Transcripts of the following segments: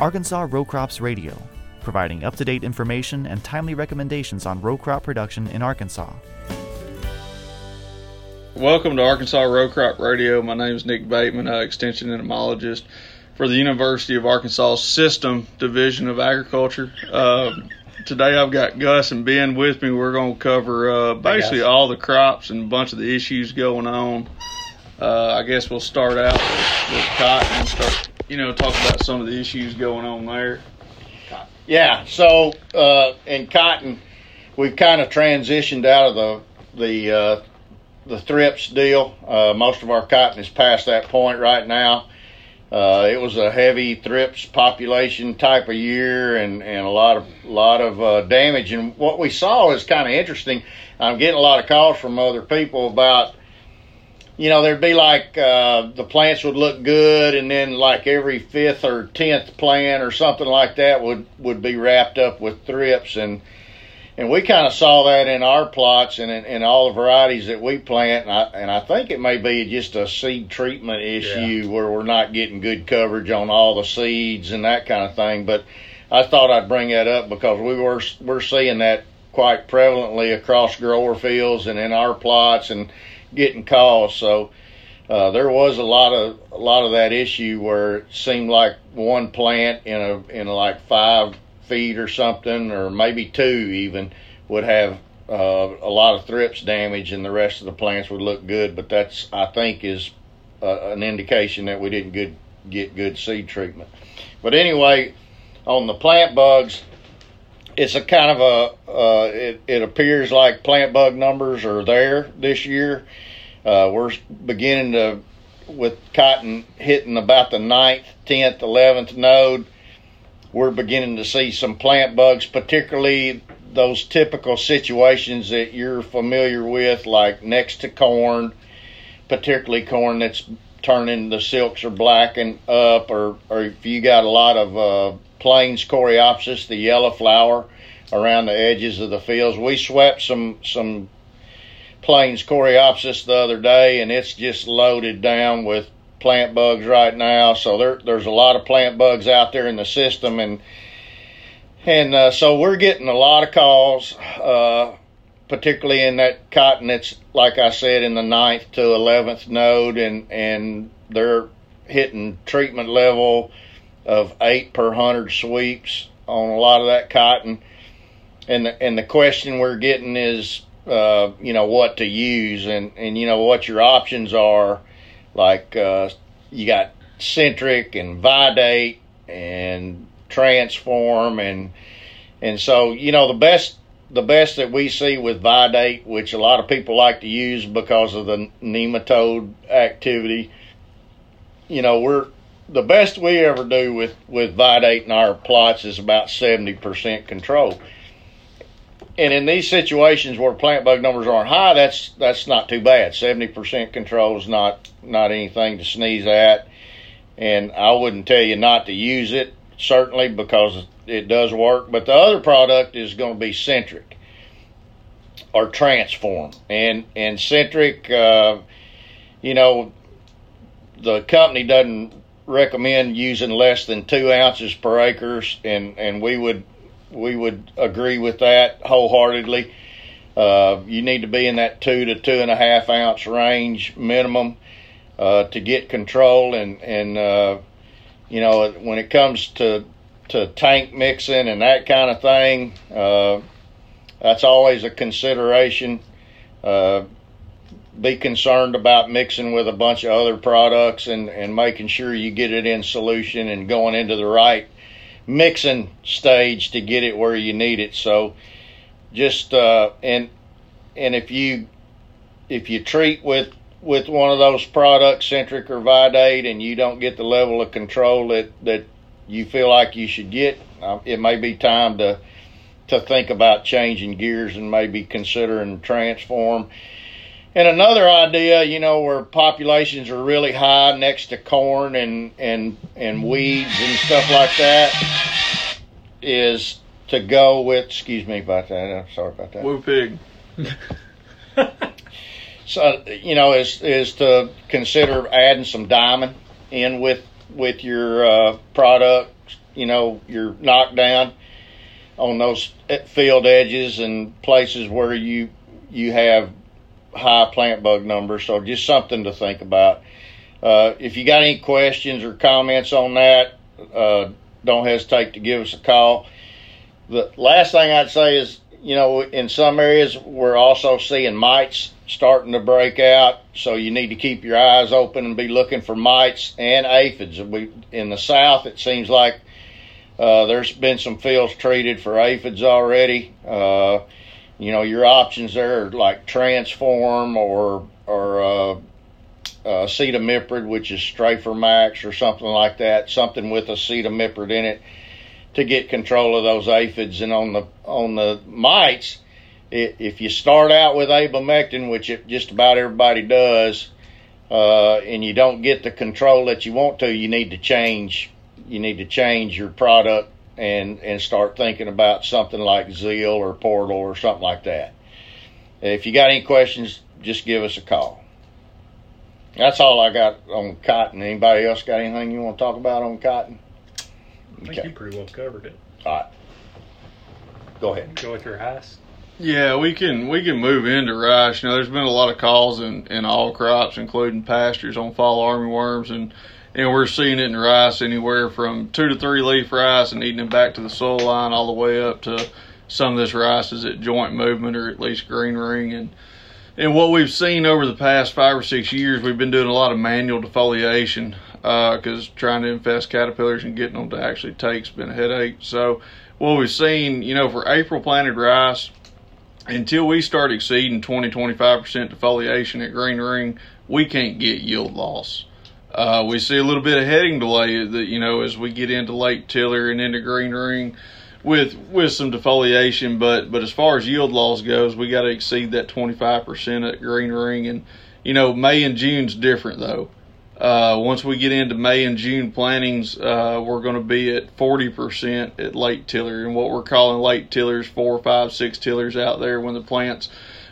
Arkansas Row Crops Radio, providing up to date information and timely recommendations on row crop production in Arkansas. Welcome to Arkansas Row Crop Radio. My name is Nick Bateman, uh, Extension Entomologist for the University of Arkansas System Division of Agriculture. Uh, today I've got Gus and Ben with me. We're going to cover uh, basically all the crops and a bunch of the issues going on. Uh, I guess we'll start out with, with cotton and start, you know, talk about some of the issues going on there. Yeah, so uh, in cotton, we've kind of transitioned out of the the uh, the thrips deal. Uh, most of our cotton is past that point right now. Uh, it was a heavy thrips population type of year, and, and a lot of lot of uh, damage. And what we saw is kind of interesting. I'm getting a lot of calls from other people about, you know, there'd be like uh, the plants would look good, and then like every fifth or tenth plant or something like that would would be wrapped up with thrips and and we kind of saw that in our plots and in, in, all the varieties that we plant. And I, and I think it may be just a seed treatment issue yeah. where we're not getting good coverage on all the seeds and that kind of thing. But I thought I'd bring that up because we were we're seeing that quite prevalently across grower fields and in our plots and getting calls. So. Uh, there was a lot of a lot of that issue where it seemed like one plant in a in like five feet or something, or maybe two even, would have uh, a lot of thrips damage, and the rest of the plants would look good. But that's I think is uh, an indication that we didn't good, get good seed treatment. But anyway, on the plant bugs, it's a kind of a uh, it, it appears like plant bug numbers are there this year. Uh, we're beginning to with cotton hitting about the ninth, tenth, eleventh node we're beginning to see some plant bugs, particularly those typical situations that you're familiar with, like next to corn, particularly corn that's turning the silks are blacking up, or, or if you got a lot of uh, plains coreopsis, the yellow flower around the edges of the fields. We swept some some plains coreopsis the other day, and it's just loaded down with plant bugs right now. So there, there's a lot of plant bugs out there in the system, and and uh, so we're getting a lot of calls, uh, particularly in that cotton It's like I said in the ninth to eleventh node, and and they're hitting treatment level of eight per hundred sweeps on a lot of that cotton. And the, and the question we're getting is, uh, you know, what to use and, and, you know, what your options are like uh, you got Centric and Vidate and Transform and and so you know the best the best that we see with Vidate, which a lot of people like to use because of the nematode activity. You know, we're the best we ever do with with Vidate in our plots is about seventy percent control and in these situations where plant bug numbers aren't high, that's that's not too bad. Seventy percent control is not not anything to sneeze at, and I wouldn't tell you not to use it certainly because it does work. But the other product is going to be Centric or Transform, and and Centric, uh, you know, the company doesn't recommend using less than two ounces per acres, and and we would we would agree with that wholeheartedly. Uh, you need to be in that two to two and a half ounce range minimum uh, to get control, and and uh, you know when it comes to to tank mixing and that kind of thing, uh, that's always a consideration. Be concerned about mixing with a bunch of other products and, and making sure you get it in solution and going into the right mixing stage to get it where you need it. So just uh, and and if you if you treat with with one of those products, Centric or Vidate, and you don't get the level of control that that you feel like you should get, uh, it may be time to to think about changing gears and maybe considering transform. And another idea, you know, where populations are really high next to corn and and and weeds and stuff like that, is to go with. Excuse me about that. I'm sorry about that. Woo pig. so you know, is is to consider adding some diamond in with with your uh, product you know, your knockdown on those field edges and places where you you have high plant bug numbers. So just something to think about. Uh, if you got any questions or comments on that, uh, don't hesitate to give us a call. The last thing I'd say is, you know, in some areas we're also seeing mites starting to break out, so you need to keep your eyes open and be looking for mites and aphids. We in the south, it seems like uh, there's been some fields treated for aphids already. You know, your options there are like Transform or or uh, uh, acetamiprid, which is Strafer Max or something like that, something with acetamiprid in it to get control of those aphids. And on the on the mites, it, if you start out with abamectin, which it, just about everybody does, uh, and you don't get the control that you want to, you need to change. You need to change your product and and start thinking about something like Zeal or Portal or something like that. If you got any questions, just give us a call. That's all I got on cotton. Anybody else got anything you want to talk about on cotton? I think you pretty well covered it. All right. Go ahead. Go with your rice. Yeah, we can we can move into rice. You know, there's been a lot of calls in, in all crops, including pastures, on fall armyworms, and and we're seeing it in rice anywhere from two to three leaf rice and eating it back to the soil line all the way up to some of this rice is at joint movement or at least green ring and and what we've seen over the past five or six years, we've been doing a lot of manual defoliation because uh, trying to infest caterpillars and getting them to actually take's been a headache. So what we've seen, you know, for April planted rice, until we start exceeding 20 25% defoliation at green ring, we can't get yield loss. Uh, we see a little bit of heading delay that you know as we get into late tiller and into green ring with with some defoliation, but but as far as yield loss goes, we got to exceed that 25% at green ring, and you know May and June's different though. Uh, once we get into May and June plantings, uh, we're going to be at 40% at late tiller, and what we're calling late tillers, four, five, six tillers out there when the plant's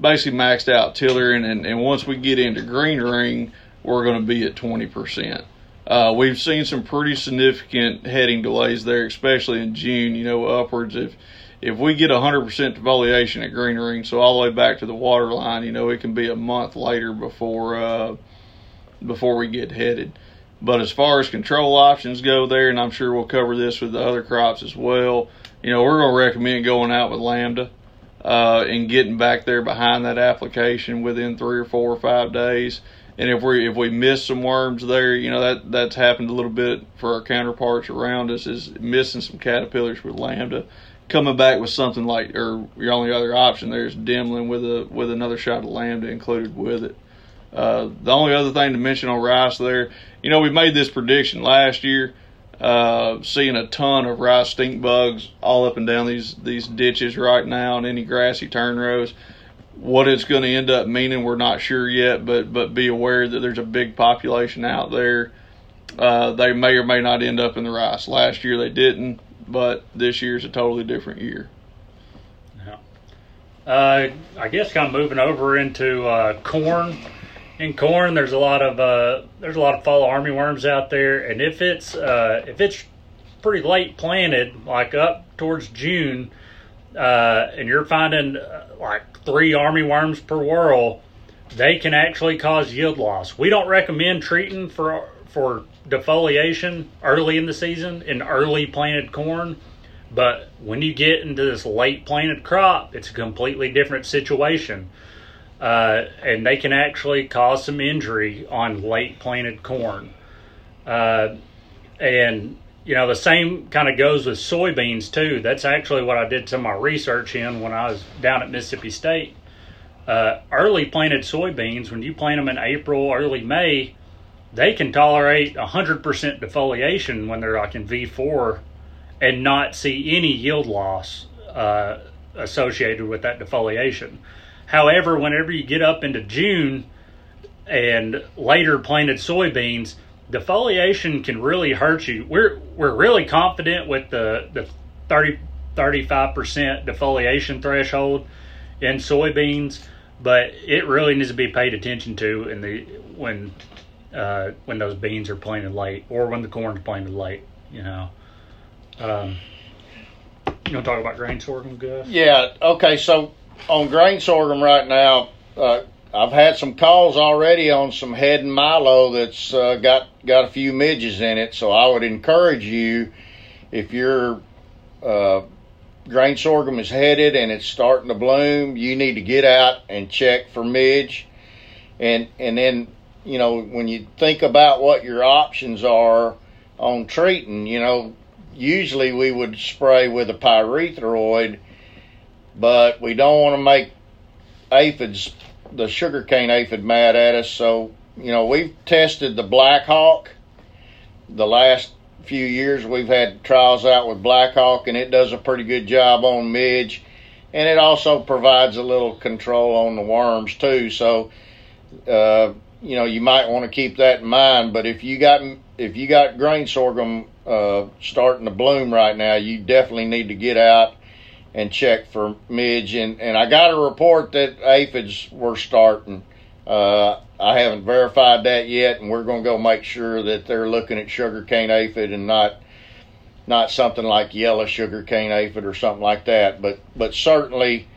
basically maxed out tiller, and, and, and once we get into green ring, we're going to be at 20%. Uh, we've seen some pretty significant heading delays there, especially in June. You know, upwards if if we get 100% defoliation at green ring, so all the way back to the water line, you know, it can be a month later before uh, before we get headed. But as far as control options go there, and I'm sure we'll cover this with the other crops as well. You know, we're going to recommend going out with Lambda uh, and getting back there behind that application within three or four or five days and if we if we miss some worms there, you know that that's happened a little bit for our counterparts around us is missing some caterpillars with lambda, coming back with something like or your only other option there is Dimilin with a with another shot of lambda included with it. Uh, the only other thing to mention on rice there, you know, we made this prediction last year, uh, seeing a ton of rice stink bugs all up and down these these ditches right now and any grassy turn rows what it's going to end up meaning, we're not sure yet, but but be aware that there's a big population out there. Uh, they may or may not end up in the rice. Last year they didn't, but this year's a totally different year. Yeah. Uh, I guess kind of moving over into uh, corn. In corn, there's a lot of uh, there's a lot of fall armyworms out there, and if it's uh, if it's pretty late planted, like up towards June, uh, and you're finding like three armyworms per whorl, they can actually cause yield loss. We don't recommend treating for for defoliation early in the season in early planted corn, but when you get into this late planted crop, it's a completely different situation. Uh, and they can actually cause some injury on late planted corn. Uh, and you know the same kind of goes with soybeans too. That's actually what i did some of my research in when i was down at mississippi state. Uh, early planted soybeans when you plant them in april early may they can tolerate 100% defoliation when they're like in v4 and not see any yield loss uh, associated with that defoliation. However whenever you get up into june and later planted soybeans defoliation can really hurt you. We're we're really confident with the the 30 35% defoliation threshold in soybeans, but it really needs to be paid attention to in the when uh, when those beans are planted late or when the corn's planted late. You know, Um, you want to talk about grain sorghum, Gus? Yeah. Okay. So on grain sorghum right now, uh, I've had some calls already on some head and milo that's uh, got got a few midges in it. So I would encourage you, if your uh, grain sorghum is headed and it's starting to bloom, you need to get out and check for midge, and and then you know when you think about what your options are on treating, you know usually we would spray with a pyrethroid, but we don't want to make aphids, the sugarcane aphid, mad at us. So, you know, we've tested the Blackhawk. The last few years we've had trials out with Blackhawk, and it does a pretty good job on midge. And it also provides a little control on the worms too. So, uh, you know, you might want to keep that in mind. But if you got if you got grain sorghum uh, starting to bloom right now, you definitely need to get out and check for midge. And, and I got a report that aphids were starting. Uh, I haven't verified that yet, and we're going to go make sure that they're looking at sugarcane aphid and not not something like yellow sugarcane aphid or something like that. But but certainly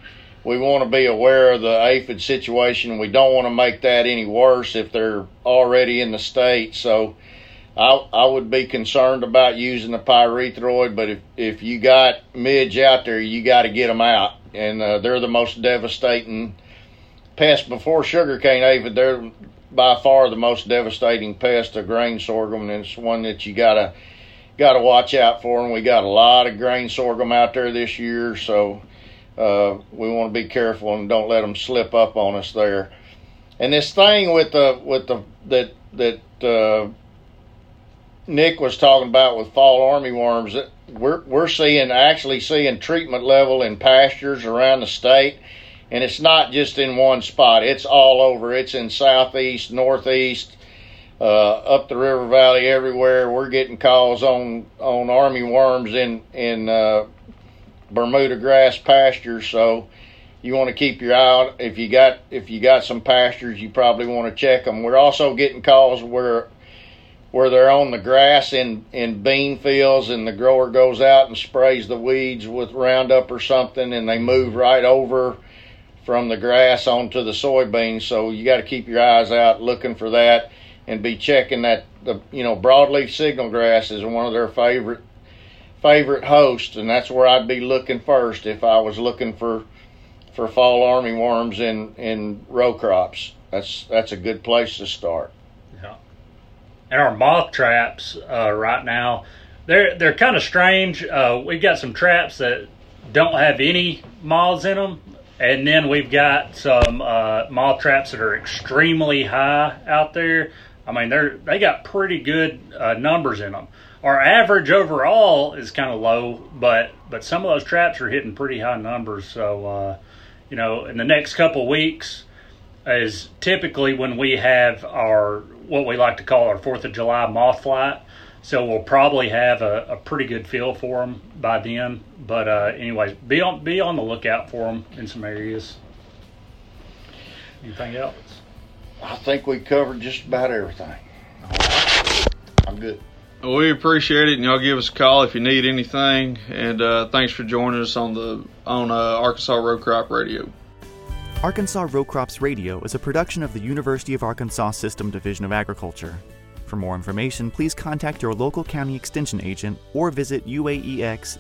we want to be aware of the aphid situation. We don't want to make that any worse if they're already in the state. So I, I would be concerned about using the pyrethroid, but if, if you got midge out there, you got to get them out. And uh, they're the most devastating pest before sugarcane aphid. They're by far the most devastating pest of grain sorghum, and it's one that you gotta gotta watch out for. And we got a lot of grain sorghum out there this year, so uh, we want to be careful and don't let them slip up on us there. And this thing with the with the that that uh, Nick was talking about with fall armyworms, that we're we're seeing actually seeing treatment level in pastures around the state, and it's not just in one spot. It's all over. It's in southeast, northeast, uh, up the river valley, everywhere. We're getting calls on on armyworms in in uh, Bermuda grass pastures. So you want to keep your eye out. If you got if you got some pastures, you probably want to check them. We're also getting calls where where they're on the grass in, in bean fields and the grower goes out and sprays the weeds with Roundup or something and they move right over from the grass onto the soybeans. So you got to keep your eyes out looking for that and be checking that the you know broadleaf signal grass is one of their favorite favorite hosts and that's where I'd be looking first if I was looking for for fall armyworms in in row crops. That's that's a good place to start and our moth traps uh, right now they're they're kind of strange. Uh, we've got some traps that don't have any moths in them, and then we've got some uh, moth traps that are extremely high out there. I mean, they're they got pretty good uh, numbers in them. Our average overall is kind of low, but but some of those traps are hitting pretty high numbers. So, uh, you know, in the next couple weeks is typically when we have our what we like to call our Fourth of July moth flight. So we'll probably have a, a pretty good feel for them by then. But uh, anyways, be on be on the lookout for them in some areas. Anything else? I think we covered just about everything. I'm good. Well, we appreciate it, and y'all give us a call if you need anything. And uh, thanks for joining us on the on uh, Arkansas Row Crop Radio. Arkansas Row Crops Radio is a production of the University of Arkansas System Division of Agriculture. For more information, please contact your local county extension agent or visit uaex.uada.edu.